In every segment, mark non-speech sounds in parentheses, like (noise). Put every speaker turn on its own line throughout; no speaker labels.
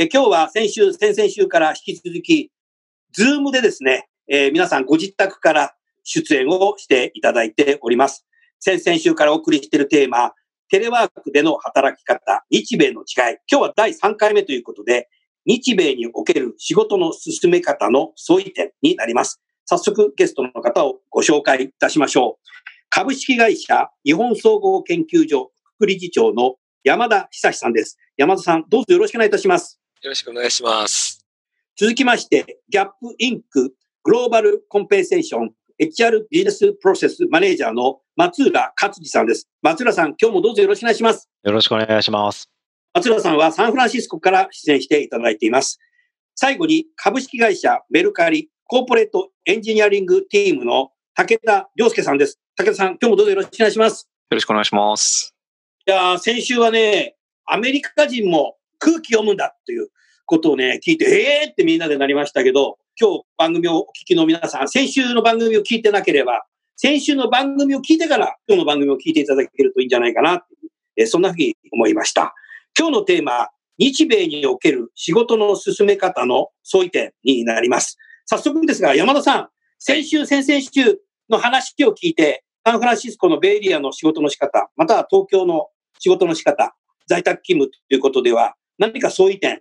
え今日は先週先々週から引き続きズームでですね、えー、皆さんご自宅から出演をしていただいております。先々週からお送りしているテーマ、テレワークでの働き方、日米の違い。今日は第3回目ということで、日米における仕事の進め方の相違点になります。早速ゲストの方をご紹介いたしましょう。株式会社日本総合研究所副理事長の山田久志さんです。山田さん、どうぞよろしくお願いいたします。
よろしくお願いします。
続きまして、ギャップインクグローバルコンペンセーション HR ビジネスプロセスマネージャーの松浦勝次さんです。松浦さん、今日もどうぞよろしくお願いします。
よろしくお願いします。
松浦さんはサンフランシスコから出演していただいています。最後に株式会社メルカリコーポレートエンジニアリングティームの武田良介さんです。武田さん、今日もどうぞよろしくお願いします。
よろしくお願いします。
いや先週はね、アメリカ人も空気読むんだということをね、聞いて、ええー、ってみんなでなりましたけど、今日番組をお聞きの皆さん、先週の番組を聞いてなければ、先週の番組を聞いてから今日の番組を聞いていただけるといいんじゃないかな、えー、そんなふうに思いました。今日のテーマ、日米における仕事の進め方の相違点になります。早速ですが、山田さん、先週、先々週の話を聞いて、サンフランシスコのベイエリアの仕事の仕方、または東京の仕事の仕方、在宅勤務ということでは、何か相違点、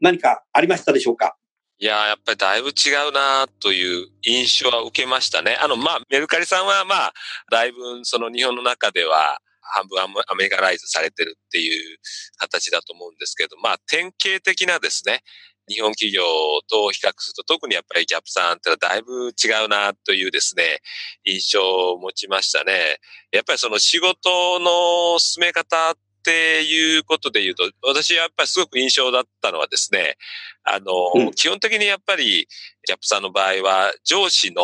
何かありましたでしょうか？
いややっぱりだいぶ違うなという印象は受けましたね。あの、まあ、メルカリさんはまあ、だいぶその日本の中では半分アメリカライズされてるっていう形だと思うんですけど、まあ、典型的なですね、日本企業と比較すると特にやっぱりギャップさんってのはだいぶ違うなというですね、印象を持ちましたね。やっぱりその仕事の進め方っていうことで言うと、私やっぱりすごく印象だったのはですね、あの、うん、基本的にやっぱり、キャップさんの場合は、上司の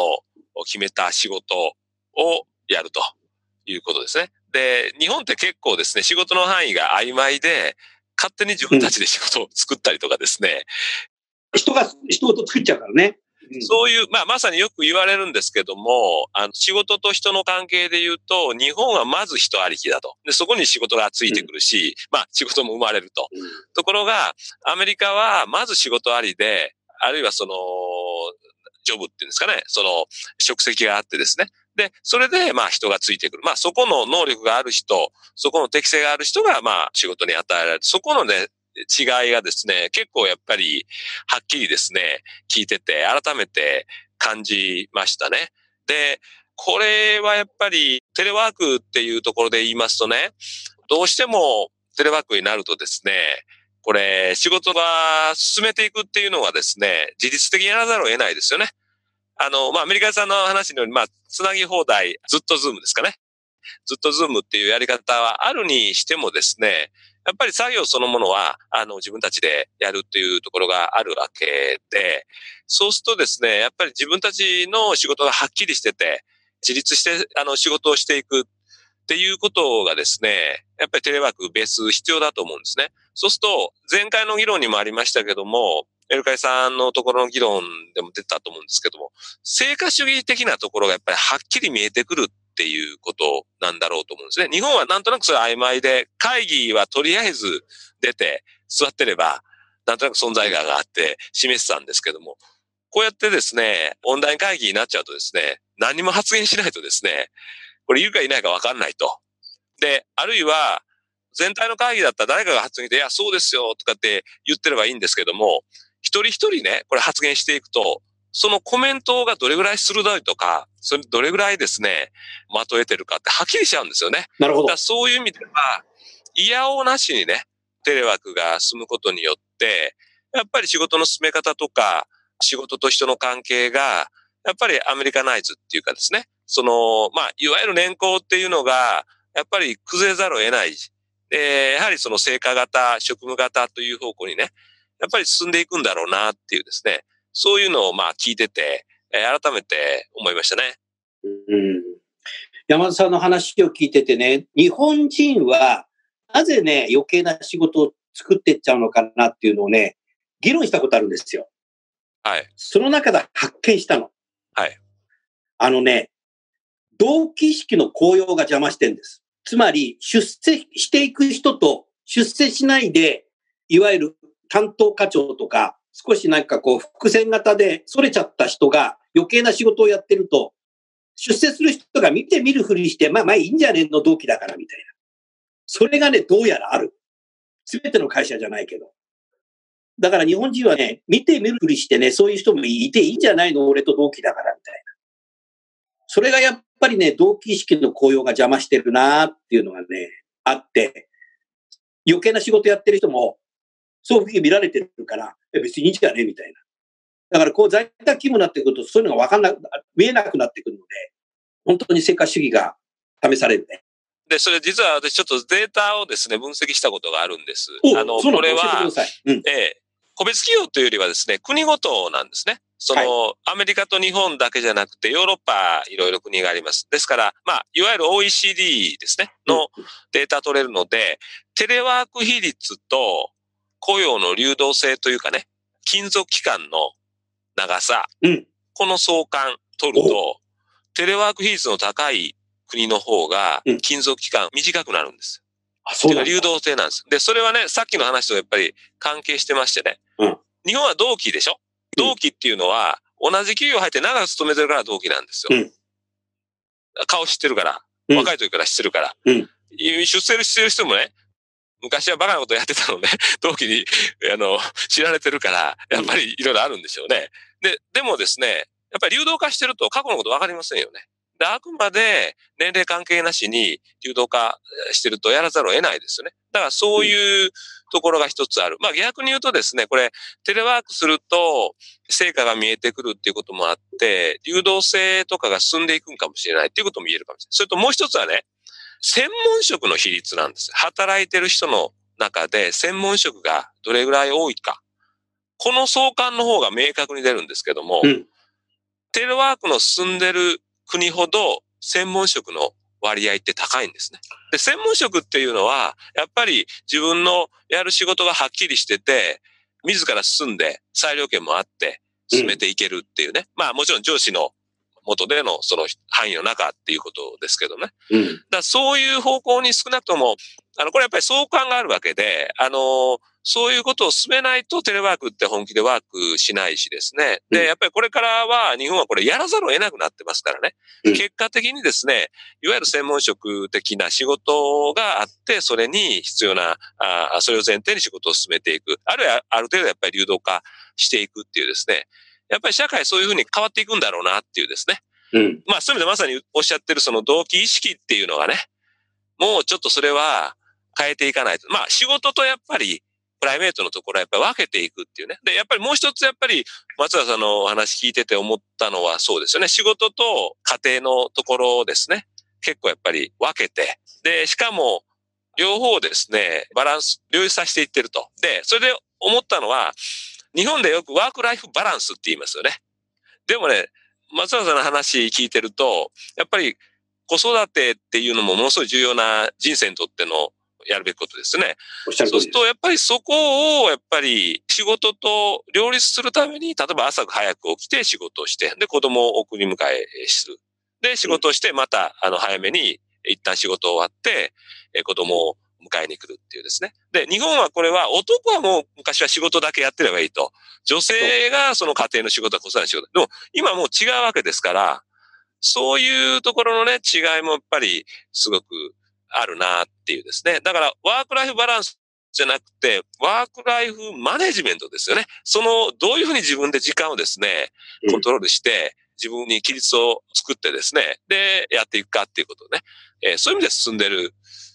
決めた仕事をやるということですね。で、日本って結構ですね、仕事の範囲が曖昧で、勝手に自分たちで仕事を作ったりとかですね。
うん、人が、人ごと作っちゃうからね。
そういう、まあ、まさによく言われるんですけども、あの、仕事と人の関係で言うと、日本はまず人ありきだと。で、そこに仕事がついてくるし、うん、まあ、仕事も生まれると。うん、ところが、アメリカはまず仕事ありで、あるいはその、ジョブっていうんですかね、その、職責があってですね。で、それで、まあ人がついてくる。まあそこの能力がある人、そこの適性がある人が、まあ仕事に与えられる。そこのね、違いがですね、結構やっぱりはっきりですね、聞いてて改めて感じましたね。で、これはやっぱりテレワークっていうところで言いますとね、どうしてもテレワークになるとですね、これ仕事が進めていくっていうのはですね、自律的にやらざるを得ないですよね。あの、まあ、アメリカさんの話のように、まあ、つなぎ放題、ずっと Zoom ですかね。ずっと Zoom っていうやり方はあるにしてもですね、やっぱり作業そのものは、あの、自分たちでやるっていうところがあるわけで、そうするとですね、やっぱり自分たちの仕事がはっきりしてて、自立して、あの、仕事をしていくっていうことがですね、やっぱりテレワークベース必要だと思うんですね。そうすると、前回の議論にもありましたけども、エルカイさんのところの議論でも出たと思うんですけども、成果主義的なところがやっぱりはっきり見えてくるっていうことなんだろうと思うんですね。日本はなんとなくそれ曖昧で、会議はとりあえず出て座ってれば、なんとなく存在感があって示してたんですけども、こうやってですね、オンライン会議になっちゃうとですね、何も発言しないとですね、これいるかいないかわかんないと。で、あるいは、全体の会議だったら誰かが発言して、いや、そうですよ、とかって言ってればいいんですけども、一人一人ね、これ発言していくと、そのコメントがどれぐらい鋭いとか、それどれぐらいですね、まとえてるかってはっきりしちゃうんですよね。
なるほど。
だそういう意味では、いやおうなしにね、テレワークが進むことによって、やっぱり仕事の進め方とか、仕事と人の関係が、やっぱりアメリカナイズっていうかですね、その、まあ、いわゆる年功っていうのが、やっぱり崩れざるを得ない。で、やはりその成果型、職務型という方向にね、やっぱり進んでいくんだろうなっていうですね、そういうのをまあ聞いてて、えー、改めて思いましたね。
うん。山田さんの話を聞いててね、日本人はなぜね、余計な仕事を作っていっちゃうのかなっていうのをね、議論したことあるんですよ。
はい。
その中で発見したの。
はい。
あのね、同期意識の高揚が邪魔してんです。つまり、出世していく人と出世しないで、いわゆる担当課長とか、少しなんかこう、伏線型で逸れちゃった人が余計な仕事をやってると、出世する人が見て見るふりして、まあまあいいんじゃねえの同期だからみたいな。それがね、どうやらある。すべての会社じゃないけど。だから日本人はね、見て見るふりしてね、そういう人もいていいんじゃないの？俺と同期だからみたいな。それがやっぱりね、同期意識の効用が邪魔してるなっていうのがね、あって、余計な仕事やってる人も、そういうふうに見られてるから、別にいいんじゃね？えみたいな。だからこう在宅勤務になってくると、そういうのがわかんなく、見えなくなってくるので、本当に成果主義が試されるね。
で、それ実は私ちょっとデータをですね、分析したことがあるんです。
あの、これは、
うん、ええ、個別企業というよりはですね、国ごとなんですね。その、はい、アメリカと日本だけじゃなくて、ヨーロッパ、いろいろ国があります。ですから、まあ、いわゆる OECD ですね、のデータ取れるので、テレワーク比率と雇用の流動性というかね、勤続期間の長さ、
うん、
この相関取ると、テレワーク比率の高い国の方が、勤続期間短くなるんです。
あ、そう
流動性なんです。で、それはね、さっきの話とやっぱり関係してましてね。
うん、
日本は同期でしょ？同期っていうのは、同じ企業入って長く勤めてるから同期なんです
よ。うん、
顔知ってるから、若い時から知ってるから。
うん、
出世してる人もね、昔はバカなことやってたのね、(laughs) 同期に、あの、知られてるから、やっぱりいろいろあるんでしょうね。で、でもですね、やっぱり流動化してると過去のことわかりませんよね。で、あくまで年齢関係なしに流動化してるとやらざるを得ないですよね。だからそういうところが一つある。まあ逆に言うとですね、これテレワークすると成果が見えてくるっていうこともあって、流動性とかが進んでいくんかもしれないっていうことも言えるかもしれない。それともう一つはね、専門職の比率なんです。働いてる人の中で専門職がどれぐらい多いか。この相関の方が明確に出るんですけども、
うん、
テレワークの進んでる国ほど専門職の割合って高いんですね。で、専門職っていうのは、やっぱり自分のやる仕事がはっきりしてて、自ら進んで裁量権もあって進めていけるっていうね。うん、まあもちろん上司の元でのその範囲の中っていうことですけどね。
うん、
だそういう方向に少なくとも、あの、これやっぱり相関があるわけで、あの、そういうことを進めないとテレワークって本気でワークしないしですね。で、やっぱりこれからは日本はこれやらざるを得なくなってますからね。結果的にですね、いわゆる専門職的な仕事があって、それに必要な、あそれを前提に仕事を進めていく。あるいはある程度やっぱり流動化していくっていうですね。やっぱり社会そういうふうに変わっていくんだろうなっていうですね。
うん、
まあそういう意味でまさにおっしゃってるその動機意識っていうのがね、もうちょっとそれは変えていかないと。まあ仕事とやっぱりプライベートのところはやっぱり分けていくっていうね。で、やっぱりもう一つやっぱり松田さんのお話聞いてて思ったのはそうですよね。仕事と家庭のところですね。結構やっぱり分けて。で、しかも両方ですね、バランス、両立させていってると。で、それで思ったのは、日本でよくワークライフバランスって言いますよね。でもね、松田さんの話聞いてると、やっぱり子育てっていうのもものすごい重要な人生にとってのやるべきことですね。そうすると、やっぱりそこを、やっぱり仕事と両立するために、例えば朝早く起きて仕事をして、で、子供を送り迎えする。で、仕事をして、また、あの、早めに、一旦仕事終わって、え子供を迎えに来るっていうですね。で、日本はこれは、男はもう昔は仕事だけやってればいいと。女性がその家庭の仕事は子育ての仕事。でも、今もう違うわけですから、そういうところのね、違いもやっぱり、すごくあるなっていうですね。だから、ワークライフバランスじゃなくて、ワークライフマネジメントですよね。その、どういうふうに自分で時間をですね、コントロールして、自分に規律を作ってですね、で、やっていくかっていうことね、えー、そういう意味で進んでる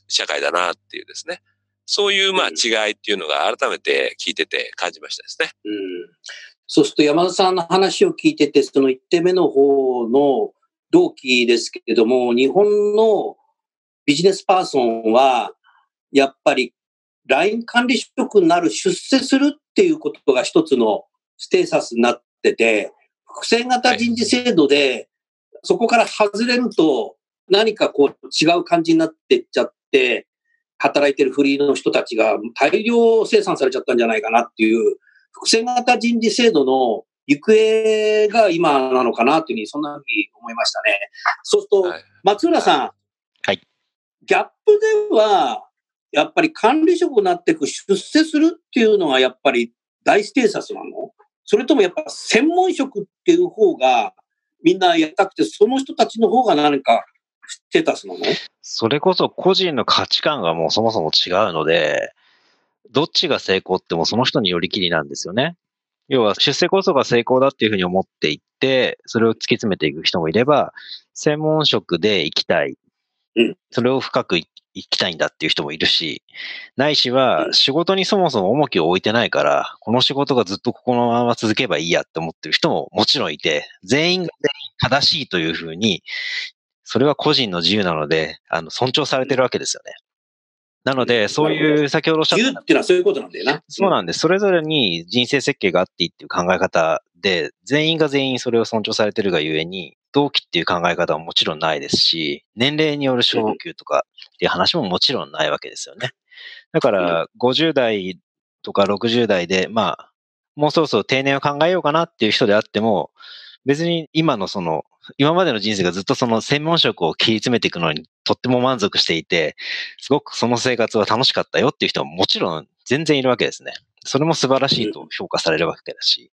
社会だなっていうですね、そういうまあ違いっていうのが改めて聞いてて感じましたですね。
うん。そうすると山田さんの話を聞いてて、その1点目の方の同期ですけれども、日本のビジネスパーソンは、やっぱり LINE 管理職になる出世するっていうことが一つのステータスになってて、複製型人事制度で、そこから外れると何かこう違う感じになってっちゃって、働いてるフリーの人たちが大量生産されちゃったんじゃないかなっていう、複製型人事制度の行方が今なのかなというふうに、そんなふうに思いましたね。そうすると、松浦さん。
はい。
ギャップでは、やっぱり管理職になっていく出世するっていうのがやっぱり大ステータスなの？それともやっぱ専門職っていう方がみんなやりたくて、その人たちの方が何かステータスなの
それこそ個人の価値観がもうそもそも違うので、どっちが成功ってもその人によりきりなんですよね。要は出世こそが成功だっていうふうに思っていって、それを突き詰めていく人もいれば、専門職で行きたい。
うん、
それを深く行きたいんだっていう人もいるし、ないしは仕事にそもそも重きを置いてないから、この仕事がずっとここのまま続けばいいやって思ってる人ももちろんいて、全員が全員正しいというふうに、それは個人の自由なので、あの、尊重されてるわけですよね。なので、そういう、先ほどおっしゃった。
自由っていうのはそういうことなんだよな。
そうなんです。それぞれに人生設計があっていいっていう考え方で、全員が全員それを尊重されてるがゆえに、同期っていう考え方はもちろんないですし、年齢による昇給とかっていう話ももちろんないわけですよね。だから、50代とか60代で、まあ、もうそろそろ定年を考えようかなっていう人であっても、別に今のその、今までの人生がずっとその専門職を切り詰めていくのにとっても満足していて、すごくその生活は楽しかったよっていう人ももちろん全然いるわけですね。それも素晴らしいと評価されるわけだし、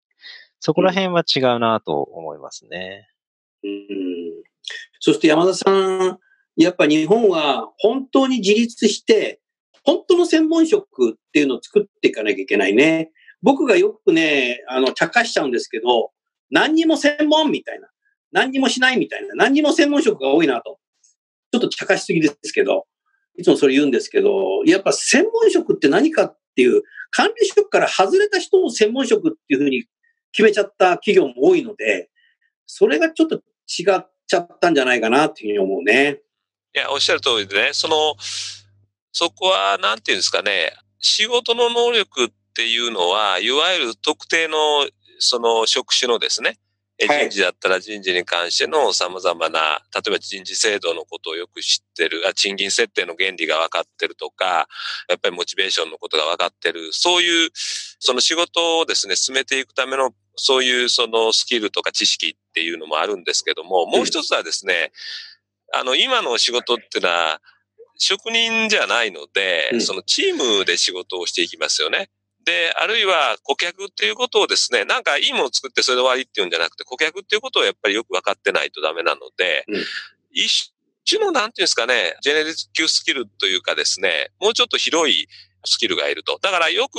そこら辺は違うなと思いますね。
うん。そして山田さん、やっぱ日本は本当に自立して、本当の専門職っていうのを作っていかなきゃいけないね。僕がよくね、あの、茶化しちゃうんですけど、何にも専門みたいな。何にもしないみたいな。何にも専門職が多いなと。ちょっと茶化しすぎですけど、いつもそれ言うんですけど、やっぱ専門職って何かっていう、管理職から外れた人を専門職っていうふうに決めちゃった企業も多いので、それがちょっと違っちゃったんじゃないかなっていうふうに思うね。
いや、おっしゃる通りでね、その、そこは、なんていうんですかね、仕事の能力っていうのは、いわゆる特定の、その職種のですね、人事だったら人事に関しての様々な、例えば人事制度のことをよく知ってる、あ賃金設定の原理が分かってるとか、やっぱりモチベーションのことが分かってる、そういう、その仕事をですね、進めていくための、そういうそのスキルとか知識っていうのもあるんですけども、もう一つはですね、あの、今の仕事っていうのは、職人じゃないので、そのチームで仕事をしていきますよね。で、あるいは顧客っていうことをですね、なんかいいものを作ってそれで終わりっていうんじゃなくて、顧客っていうことをやっぱりよく分かってないとダメなので、うん、一種のなんていうんですかね、ジェネリティスキルというかですね、もうちょっと広いスキルがいると。だからよく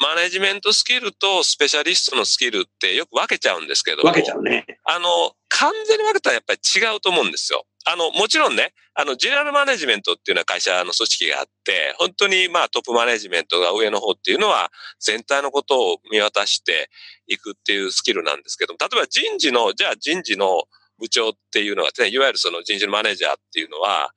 マネジメントスキルとスペシャリストのスキルってよく分けちゃうんですけど
分けちゃうね。
あの、完全に分けたらやっぱり違うと思うんですよ。あの、もちろんね、あの、ジェネラルマネジメントっていうのは会社の組織があって、本当にまあトップマネジメントが上の方っていうのは全体のことを見渡していくっていうスキルなんですけども、例えば人事の、じゃあ人事の部長っていうのは、いわゆるその人事のマネージャーっていうのは、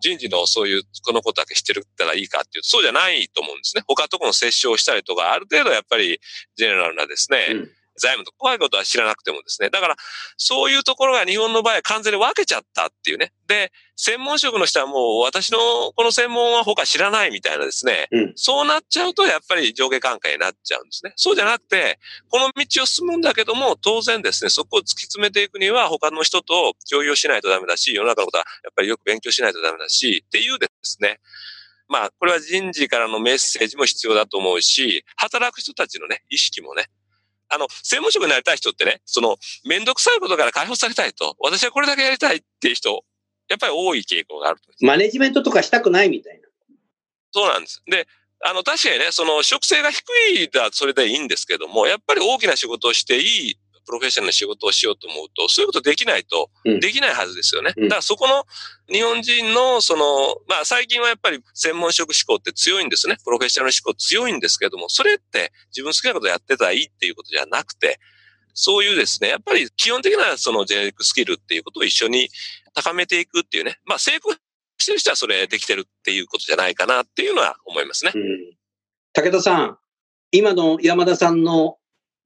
人事のそういう、このことだけ知ってるったらいいかっていうと、そうじゃないと思うんですね。他とこの接触をしたりとか、ある程度やっぱりジェネラルなですね、うん財務と怖いことは知らなくてもですね。だから、そういうところが日本の場合は完全に分けちゃったっていうね。で、専門職の人はもう私のこの専門は他知らないみたいなですね。
うん、
そうなっちゃうとやっぱり上下関係になっちゃうんですね。そうじゃなくて、この道を進むんだけども、当然ですね、そこを突き詰めていくには他の人と共有しないとダメだし、世の中のことはやっぱりよく勉強しないとダメだし、っていうですね。まあ、これは人事からのメッセージも必要だと思うし、働く人たちのね、意識もね、あの、専門職になりたい人ってね、その、めんどくさいことから解放されたいと、私はこれだけやりたいっていう人、やっぱり多い傾向がある
マネジメントとかしたくないみたいな。
そうなんです。で、あの、確かにね、その、職性が低いだ、それでいいんですけども、やっぱり大きな仕事をしていいプロフェッショナルな仕事をしようと思うと、そういうことできないと、できないはずですよね。
うん
だからそこの日本人の、その、まあ最近はやっぱり専門職志向って強いんですね。プロフェッショナル志向強いんですけども、それって自分好きなことやってたらいいっていうことじゃなくて、そういうですね、やっぱり基本的なそのジェネリックスキルっていうことを一緒に高めていくっていうね。まあ成功してる人はそれできてるっていうことじゃないかなっていうのは思いますね。
うん武田さん、今の山田さんの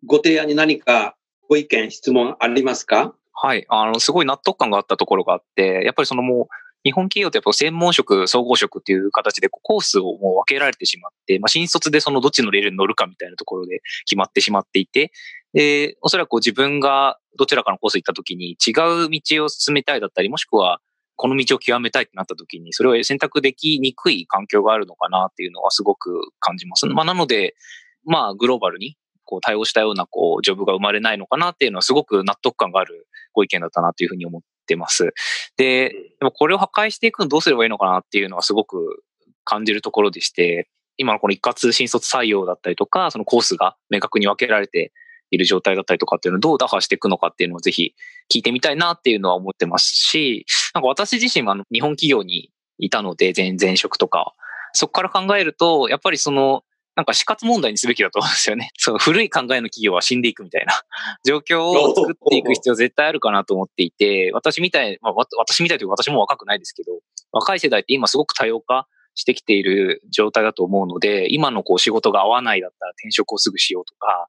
ご提案に何かご意見、質問ありますか？
はい。あの、すごい納得感があったところがあって、やっぱりそのもう、日本企業ってやっぱ専門職、総合職っていう形でコースをもう分けられてしまって、まあ、新卒でそのどっちのレールに乗るかみたいなところで決まってしまっていて、で、おそらく自分がどちらかのコース行った時に違う道を進めたいだったり、もしくはこの道を極めたいってなった時に、それを選択できにくい環境があるのかなっていうのはすごく感じます。まあ、なので、まあ、グローバルにこう対応したようなこうジョブが生まれないのかなっていうのはすごく納得感があるご意見だったなというふうに思ってます。で、でもこれを破壊していくのどうすればいいのかなっていうのはすごく感じるところでして、今のこの一括新卒採用だったりとか、そのコースが明確に分けられている状態だったりとかっていうのをどう打破していくのかっていうのをぜひ聞いてみたいなっていうのは思ってますし、なんか私自身もあの日本企業にいたので、前前職とか、そこから考えると、やっぱりその、なんか死活問題にすべきだと思うんですよね。(laughs) その古い考えの企業は死んでいくみたいな (laughs) 状況を作っていく必要絶対あるかなと思っていて、私みたい、まあわ私みたいというか私も若くないですけど、若い世代って今すごく多様化してきている状態だと思うので、今のこう仕事が合わないだったら転職をすぐしようとか、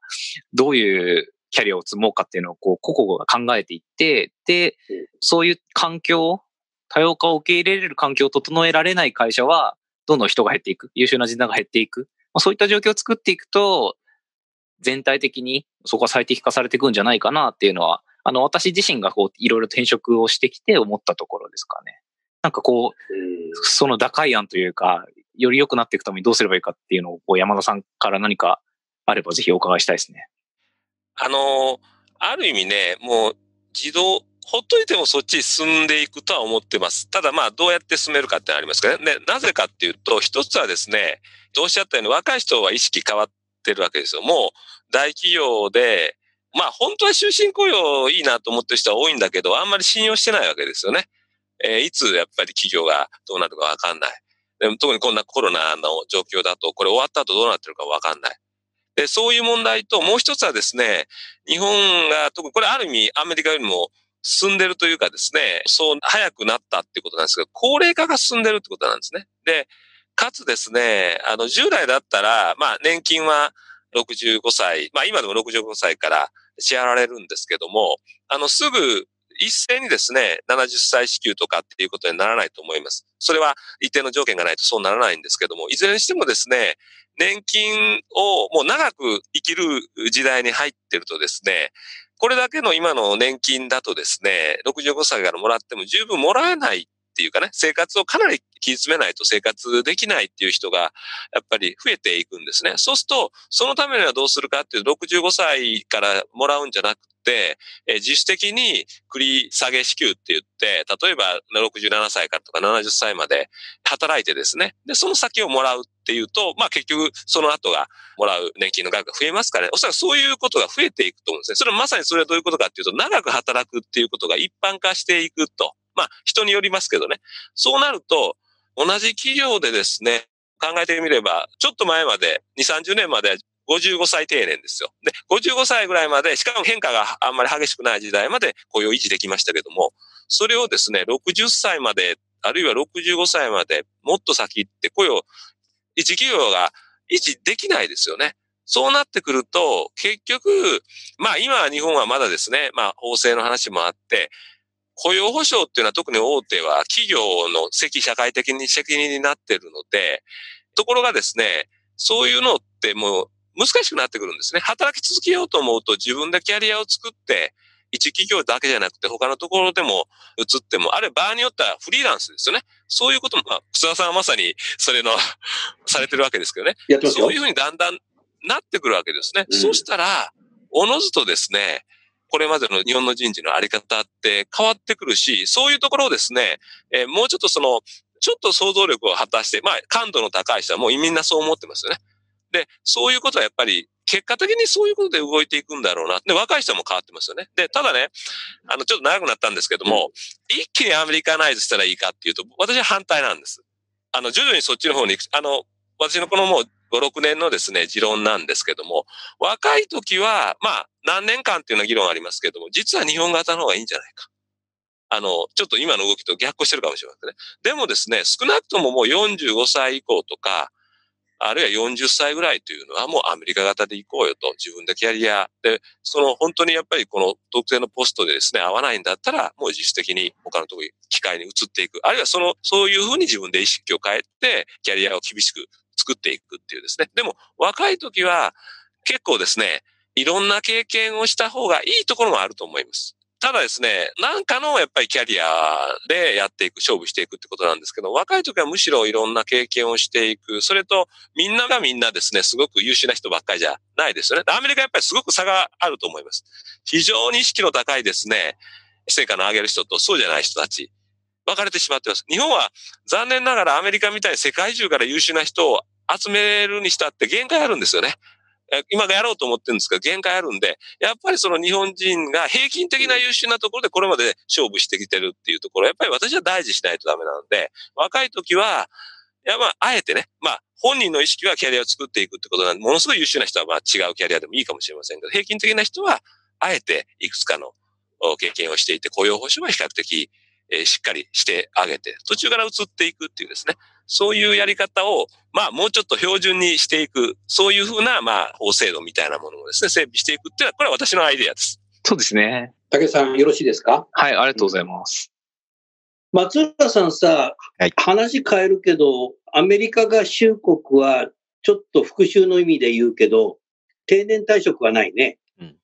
どういうキャリアを積もうかっていうのをこう個々が考えていって、で、そういう環境、多様化を受け入れれる環境を整えられない会社は、どんどん人が減っていく、優秀な人材が減っていく。まあそういった状況を作っていくと、全体的にそこは最適化されていくんじゃないかなっていうのは、あの、私自身がこう、いろいろ転職をしてきて思ったところですかね。なんかこう、その打開案というか、より良くなっていくためにどうすればいいかっていうのを、こう山田さんから何かあればぜひお伺いしたいですね。
あの、ある意味ね、もう自動、ほっといてもそっちに進んでいくとは思ってます。ただまあどうやって進めるかってありますかね。で、なぜかっていうと、一つはですね、どうおっしゃったように若い人は意識変わってるわけですよ。もう大企業で、まあ本当は終身雇用いいなと思ってる人は多いんだけど、あんまり信用してないわけですよね。えーいつやっぱり企業がどうなるかわかんない。でも特にこんなコロナの状況だと、これ終わった後どうなってるかわかんない。で、そういう問題と、もう一つはですね、日本が、特にこれある意味アメリカよりも進んでるというかですね、そう早くなったってことなんですけど、高齢化が進んでるってことなんですね。で、かつですね、あの、従来だったら、まあ、年金は65歳、まあ、今でも65歳から支払われるんですけども、あの、すぐ、一斉にですね、70歳支給とかっていうことにならないと思います。それは一定の条件がないとそうならないんですけども、いずれにしてもですね、年金をもう長く生きる時代に入ってるとですね、これだけの今の年金だとですね、65歳からもらっても十分もらえないっていうかね、生活をかなり切り詰めないと生活できないっていう人がやっぱり増えていくんですね。そうすると、そのためにはどうするかっていうと、65歳からもらうんじゃなくて、えー自主的に繰り下げ支給って言って、例えば67歳からとか70歳まで働いてですね、で、その先をもらうっていうと、まあ結局その後がもらう年金の額が増えますからね、おそらくそういうことが増えていくと思うんですね。それはまさにそれはどういうことかっていうと、長く働くっていうことが一般化していくと。まあ人によりますけどね。そうなると、同じ企業でですね、考えてみれば、ちょっと前まで、2、30年まで55歳定年ですよ。で、55歳ぐらいまで、しかも変化があんまり激しくない時代まで雇用維持できましたけども、それをですね、60歳まで、あるいは65歳まで、もっと先行って雇用、一企業が維持できないですよね。そうなってくると、結局、まあ今は日本はまだですね、まあ法制の話もあって、雇用保障っていうのは特に大手は企業の責社会的に責任になってるので、ところがですね、そういうのってもう難しくなってくるんですね。働き続けようと思うと自分でキャリアを作って、一企業だけじゃなくて他のところでも移っても、あるいは場合によってはフリーランスですよね。そういうことも、まあ、草田さんはまさにそれの、(laughs) されてるわけですけどね。そういうふうにだんだんなってくるわけですね。
うん
そうしたら、おのずとですね、これまでの日本の人事のあり方って変わってくるし、そういうところをですね、えーもうちょっとその、ちょっと想像力を果たして、まあ、感度の高い人はもうみんなそう思ってますよね。で、そういうことはやっぱり結果的にそういうことで動いていくんだろうな。で、若い人も変わってますよね。で、ただね、あの、ちょっと長くなったんですけども、一気にアメリカナイズしたらいいかっていうと、私は反対なんです。あの、徐々にそっちの方に行く。あの、私のこのもう5、6年のですね、持論なんですけども、若い時は、まあ、何年間っていうような議論ありますけども、実は日本型の方がいいんじゃないか。あの、ちょっと今の動きと逆行してるかもしれませんね。でもですね、少なくとももう45歳以降とか、あるいは40歳ぐらいというのはもうアメリカ型で行こうよと、自分でキャリアで、その本当にやっぱりこの特定のポストでですね、合わないんだったら、もう自主的に他のところに機械に移っていく。あるいはその、そういうふうに自分で意識を変えて、キャリアを厳しく作っていくっていうですね。でも、若い時は結構ですね、いろんな経験をした方がいいところもあると思います。ただですね、なんかのやっぱりキャリアでやっていく、勝負していくってことなんですけど、若い時はむしろいろんな経験をしていく。それと、みんながみんなですね、すごく優秀な人ばっかりじゃないですよね。アメリカやっぱりすごく差があると思います。非常に意識の高いですね、成果の上げる人とそうじゃない人たち。分かれてしまってます。日本は残念ながらアメリカみたいに世界中から優秀な人を集めるにしたって限界あるんですよね。今がやろうと思ってるんですけど、限界あるんで、やっぱりその日本人が平均的な優秀なところでこれまで勝負してきてるっていうところ、やっぱり私は大事しないとダメなので、若い時は、いやまあ、あえてね、まあ、本人の意識はキャリアを作っていくってことなんで、ものすごい優秀な人はまあ違うキャリアでもいいかもしれませんけど、平均的な人は、あえていくつかの経験をしていて、雇用保障は比較的、えー、しっかりしてあげて、途中から移っていくっていうですね、そういうやり方を、まあ、もうちょっと標準にしていく、そういうふうな、まあ、法制度みたいなものをですね、整備していくっていうのは、これは私のアイデアです。
そうですね。
竹さん、よろしいですか？
はい、ありがとうございます。
松浦さんさ、はい、話変えるけど、アメリカ合衆国は、ちょっと復讐の意味で言うけど、定年退職はないね。
うん。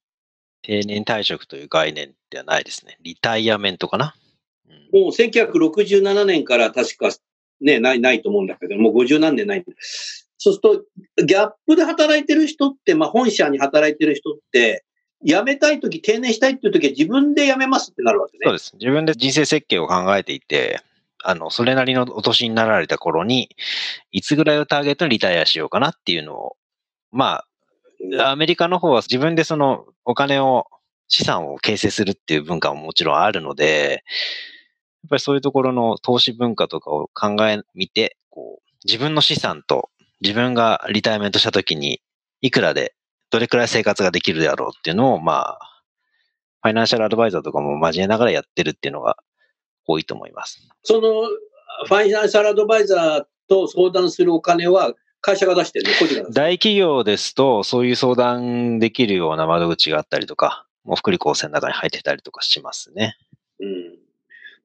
定年退職という概念ではないですね。リタイアメントかな。
うん、もう1967年から確かね、ない、ないと思うんだけど、もう50何年ない。そうすると、ギャップで働いてる人って、まあ本社に働いてる人って、辞めたいとき、定年したいっていうときは自分で辞めますってなるわけね。
そうです。自分で人生設計を考えていて、あの、それなりのお年になられた頃に、いつぐらいをターゲットにリタイアしようかなっていうのを、まあ、アメリカの方は自分でそのお金を、資産を形成するっていう文化ももちろんあるので、っぱりそういうところの投資文化とかを考えみて、こう、自分の資産と自分がリタイアメントした時に、いくらで、どれくらい生活ができるであろうっていうのを、まあ、ファイナンシャルアドバイザーとかも交えながらやってるっていうのが多いと思います。
その、ファイナンシャルアドバイザーと相談するお金は、会社が出してるの？
大企業ですと、そういう相談できるような窓口があったりとか、もう福利厚生の？中に入ってたりとかしますね。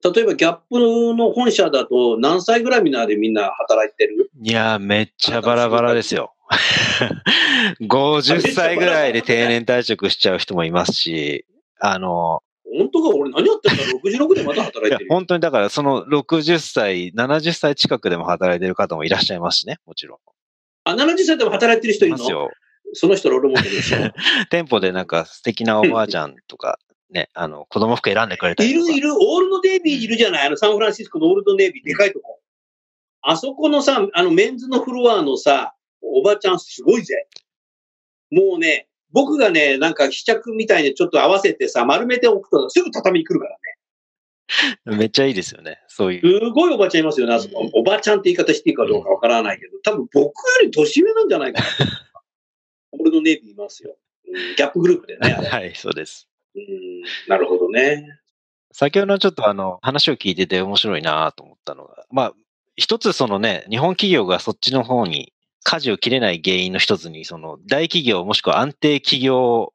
うん。例えばギャップの本社だと何歳ぐらいみんなでみんな働いてる？
いや、めっちゃバラバラですよ。(laughs) 50歳ぐらいで定年退職しちゃう人もいますし、あの、
本当か？俺何やってんだ ?66 でまた働いてる。
本当にだからその60歳、70歳近くでも働いてる方もいらっしゃいますしね、もちろん。
あ、70歳でも働いてる人いるの？いますよ。その人ロールモデルでしょ。(laughs)
店舗でなんか素敵なおばあちゃんとかね、あの、子供服選んでくれた
りいるいる、オールドネイビーいるじゃない？あの、サンフランシスコのオールドネイビー、でかいとこ。あそこのさ、あの、メンズのフロアのさ、おばちゃんすごいぜ。もうね、僕がね、なんか試着みたいにちょっと合わせてさ、丸めておくとすぐ畳に来るから
ね。めっちゃいいですよね。そうい
う。すごいおばちゃんいますよね、あそこ。おばちゃんって言い方していいかどうかわからないけど、多分僕より年上なんじゃないかな。(laughs) オールドネイビーいますよ。ギャップグループでね。
はい、そうです。
うん、なるほどね。
先ほどちょっとあの、話を聞いてて面白いなと思ったのが、まあ、一つそのね、日本企業がそっちの方に舵を切れない原因の一つに、その大企業もしくは安定企業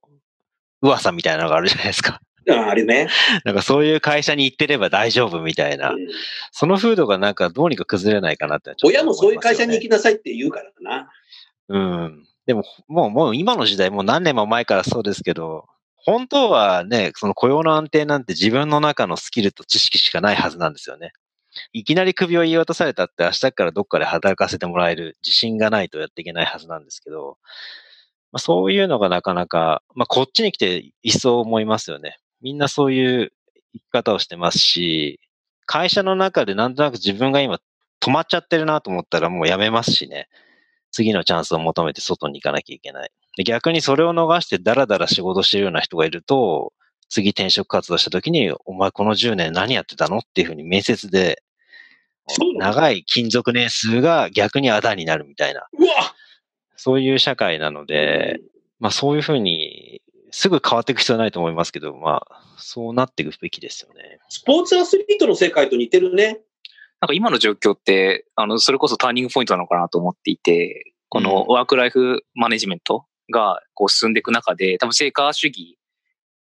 噂みたいなのがあるじゃないですか。
ああれね。(laughs)
なんかそういう会社に行ってれば大丈夫みたいな。うん、その風土がなんかどうにか崩れないかなって、ね、
親もそういう会社に行きなさいって言うからな。
うん。でも、もう、もう今の時代、もう何年も前からそうですけど、本当はね、その雇用の安定なんて自分の中のスキルと知識しかないはずなんですよね。いきなり首を言い渡されたって明日からどっかで働かせてもらえる自信がないとやっていけないはずなんですけど、まあ、そういうのがなかなか、まあ、こっちに来て一層思いますよね。みんなそういう生き方をしてますし、会社の中でなんとなく自分が今止まっちゃってるなと思ったらもうやめますしね。次のチャンスを求めて外に行かなきゃいけない。で逆にそれを逃してダラダラ仕事してるような人がいると、次転職活動した時に、お前この10年何やってたのっていうふうに面接で、長い勤続年数が逆にあだになるみたいな、
うわ
そういう社会なので、まあそういうふうに、すぐ変わっていく必要はないと思いますけど、まあ、そうなっていくべきですよね。
スポーツアスリートの世界と似てるね。
なんか今の状況って、あの、それこそターニングポイントなのかなと思っていて、このワークライフマネジメントがこう進んでいく中で、多分成果主義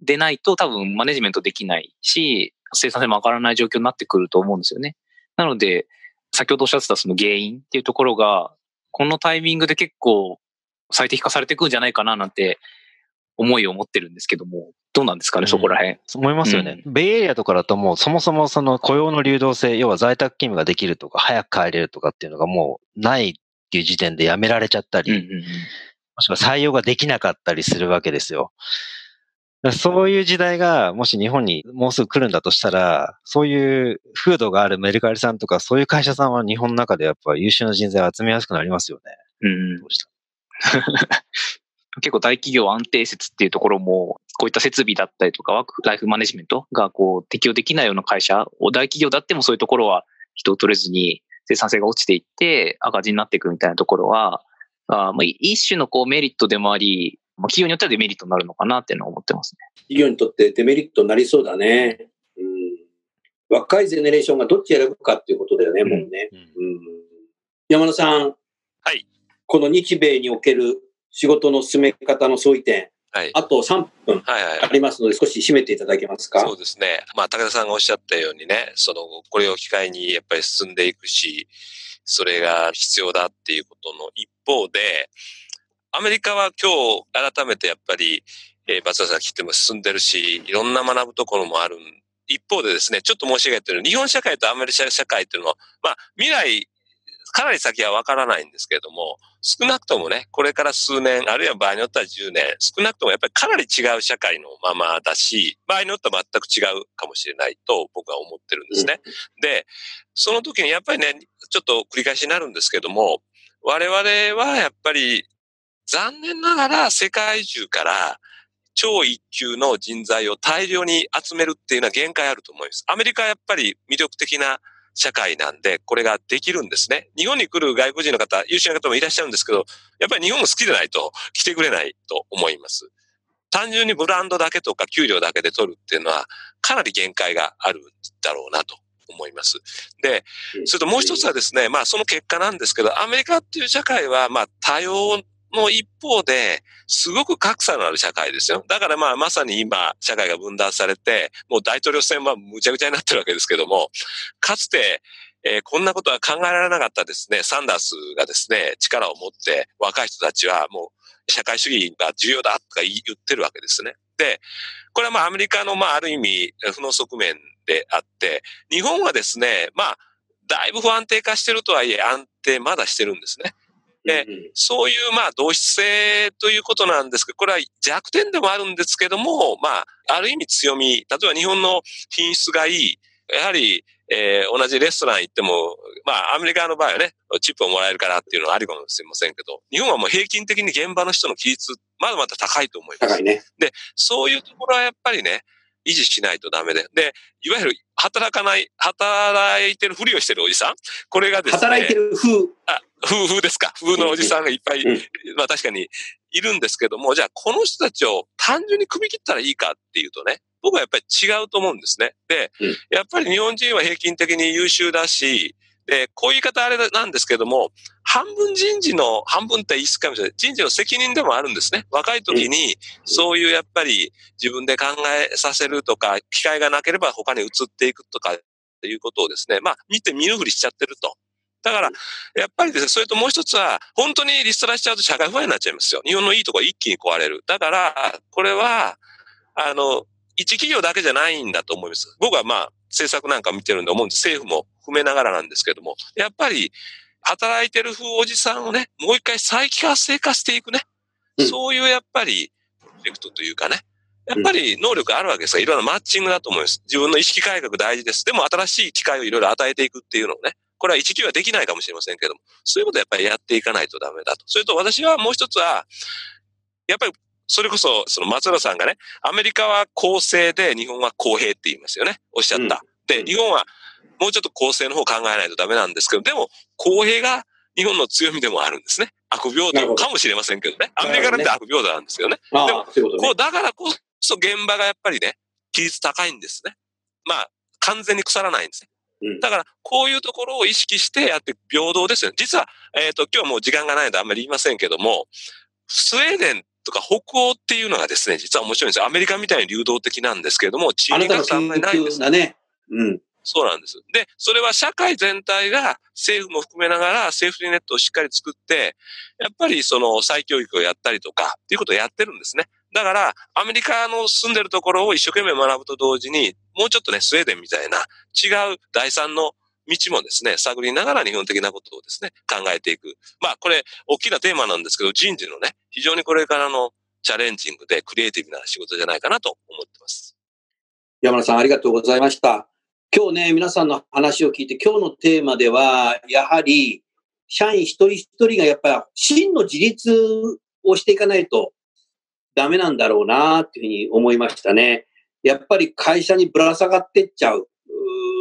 でないと多分マネジメントできないし、生産性も上がらない状況になってくると思うんですよね。なので、先ほどおっしゃってたその原因っていうところが、このタイミングで結構最適化されていくんじゃないかななんて思いを持ってるんですけども、どうなんですかね、
うん
そこら辺。
思いますよね。ベイエリアとかだともうそもそもその雇用の流動性、要は在宅勤務ができるとか、早く帰れるとかっていうのがもうないっていう時点でやめられちゃったり、
うんうんうん
もしくは採用ができなかったりするわけですよ。そういう時代がもし日本にもうすぐ来るんだとしたら、そういう風土があるメルカリさんとかそういう会社さんは日本の中でやっぱ優秀な人材を集めやすくなりますよね。
うんうん
どうした
結構大企業安定説っていうところも、こういった設備だったりとか、ワークライフマネジメントがこう適用できないような会社を大企業だってもそういうところは人を取れずに生産性が落ちていって赤字になっていくみたいなところは、あまあ、一種のこうメリットでもあり、まあ、企業によってはデメリットになるのかなっていうのは思ってますね。
企業にとってデメリットになりそうだね。うん、若いゼネレーションがどっち選ぶかっていうことだよね、もうね。
うん
うん、山田さん。
はい。
この日米における仕事の進め方の相違点、
はい。
あと3分
はいはい
あ。りますので、少し締めていただけますか？
そうですね。まあ、武田さんがおっしゃったようにね、その、これを機会にやっぱり進んでいくし、それが必要だっていうことの一方で、アメリカは今日改めてやっぱり、えー、松田さん聞いても進んでるし、いろんな学ぶところもある。一方でですね、ちょっと申し上げてる日本社会とアメリカ社会っていうのは、まあ、未来、かなり先はわからないんですけれども、少なくともね、これから数年、あるいは場合によっては10年、少なくともやっぱりかなり違う社会のままだし、場合によっては全く違うかもしれないと僕は思ってるんですね。で、その時にやっぱりね、ちょっと繰り返しになるんですけども、我々はやっぱり残念ながら世界中から超一級の人材を大量に集めるっていうのは限界あると思います。アメリカはやっぱり魅力的な社会なんで、これができるんですね。日本に来る外国人の方、優秀な方もいらっしゃるんですけど、やっぱり日本も好きでないと来てくれないと思います。単純にブランドだけとか給料だけで取るっていうのは、かなり限界があるだろうなと思います。で、それともう一つはですね、まあその結果なんですけど、アメリカっていう社会は、まあ多様の一方で、すごく格差のある社会ですよ。だからまあまさに今、社会が分断されて、もう大統領選はむちゃくちゃになってるわけですけども、かつて、えーこんなことは考えられなかったですね、サンダースがですね、力を持って若い人たちはもう社会主義が重要だとか言ってるわけですね。で、これはまあアメリカのまあある意味負の側面であって、日本はですね、まあ、だいぶ不安定化してるとはいえ安定まだしてるんですね。で
うん
そういうまあ同質性ということなんですけど、これは弱点でもあるんですけども、まあ、ある意味強み、例えば日本の品質がいい、やはり、えー同じレストラン行っても、まあ、アメリカの場合はね、チップをもらえるからっていうのはありかもしれませんけど、日本はもう平均的に現場の人の比率、まだまだ高いと思います
高い。ね。
そういうところはやっぱりね、維持しないとダメで。で、いわゆる働かない、働いてるふりをしてるおじさんこれがですね。
働いてる風。
あ、夫婦ですか。夫婦のおじさんがいっぱい、
うん
まあ確かにいるんですけども、じゃあこの人たちを単純に組み切ったらいいかっていうとね、僕はやっぱり違うと思うんですね。で、
うん
やっぱり日本人は平均的に優秀だし、で、こういう言い方あれなんですけども、半分人事の、半分って言い過ぎかもしれない。人事の責任でもあるんですね。若い時に、そういうやっぱり自分で考えさせるとか、機会がなければ他に移っていくとかっていうことをですね、まあ見て見ぬふりしちゃってると。だから、やっぱりですね、それともう一つは、本当にリストラしちゃうと社会不安になっちゃいますよ。日本のいいところ一気に壊れる。だから、これは、あの、一企業だけじゃないんだと思います。僕はまあ、政策なんか見てるんで思うんです。政府も含めながらなんですけども、やっぱり、働いてる風おじさんをね、もう一回再活性化していくね。
うん
そういうやっぱり、プロジェクトというかね。やっぱり能力あるわけですから、いろんなマッチングだと思います。自分の意識改革大事です。でも新しい機会をいろいろ与えていくっていうのをね、これは一企業はできないかもしれませんけども、そういうことをやっぱりやっていかないとダメだと。それと私はもう一つは、やっぱりそれこそ、その松浦さんがね、アメリカは公正で日本は公平って言いますよね。おっしゃった。
うん
で、日本はもうちょっと公正の方を考えないとダメなんですけど、でも公平が日本の強みでもあるんですね。悪平等かもしれませんけどね。アメリカなんて悪平等なんですけどね。
ああ
でも
そういうね
こう、だからこそ現場がやっぱりね、規律高いんですね。まあ、完全に腐らないんですね。
うん
だから、こういうところを意識してやって平等ですよね。実は、えっ、と、今日はもう時間がないのであんまり言いませんけども、スウェーデンとか北欧っていうのがですね、実は面白いんですよ。アメリカみたいに流動的なんですけれども、地
あなたの
域格差あんまりないんです。
だね。うん。
そうなんです。で、それは社会全体が政府も含めながらセーフティーネットをしっかり作って、やっぱりその再教育をやったりとかっていうことをやってるんですね。だから、アメリカの住んでるところを一生懸命学ぶと同時に、もうちょっとね、スウェーデンみたいな違う第三の道もですね、探りながら日本的なことをですね、考えていく。まあ、これ、大きなテーマなんですけど、人事のね、非常にこれからのチャレンジングでクリエイティブな仕事じゃないかなと思ってます。
山田さん、ありがとうございました。今日ね、皆さんの話を聞いて、今日のテーマでは、やはり、社員一人一人がやっぱり真の自立をしていかないとダメなんだろうなっていうふうに思いましたね。やっぱり会社にぶら下がってっちゃう。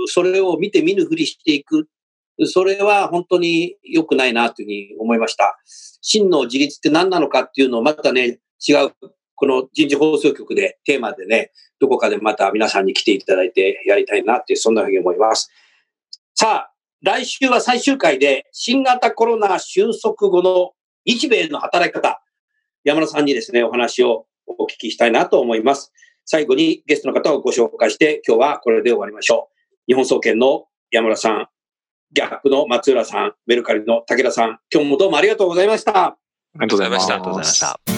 それを見て見ぬふりしていく。それは本当に良くないなというふうに思いました。真の自立って何なのかっていうのをまたね、違う、この人事放送局でテーマでね、どこかでまた皆さんに来ていただいてやりたいなって、そんなふうに思います。さあ、来週は最終回で新型コロナ収束後の日米の働き方、山田さんにですね、お話をお聞きしたいなと思います。最後にゲストの方をご紹介して、今日はこれで終わりましょう。日本総研の山田さん、ギャップの松浦さん、メルカリの武田さん、今日もどうもありがとうございました。
ありがとうございました。
ありがとうございました。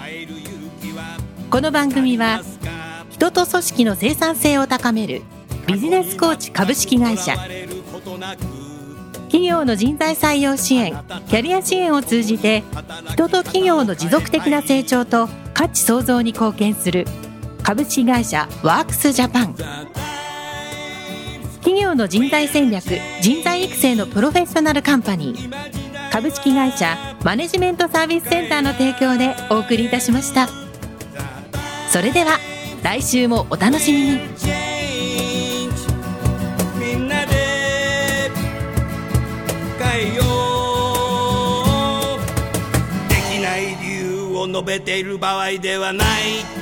この番組は人と組織の生産性を高めるビジネスコーチ株式会社。企業の人材採用支援キャリア支援を通じて人と企業の持続的な成長と価値創造に貢献する株式会社ワークスジャパン。企業の人材戦略人材育成のプロフェッショナルカンパニー。株式会社マネジメントサービスセンターの提供でお送りいたしました。それでは来週もお楽しみに
みんなで変えようできない理由を述べている場合ではない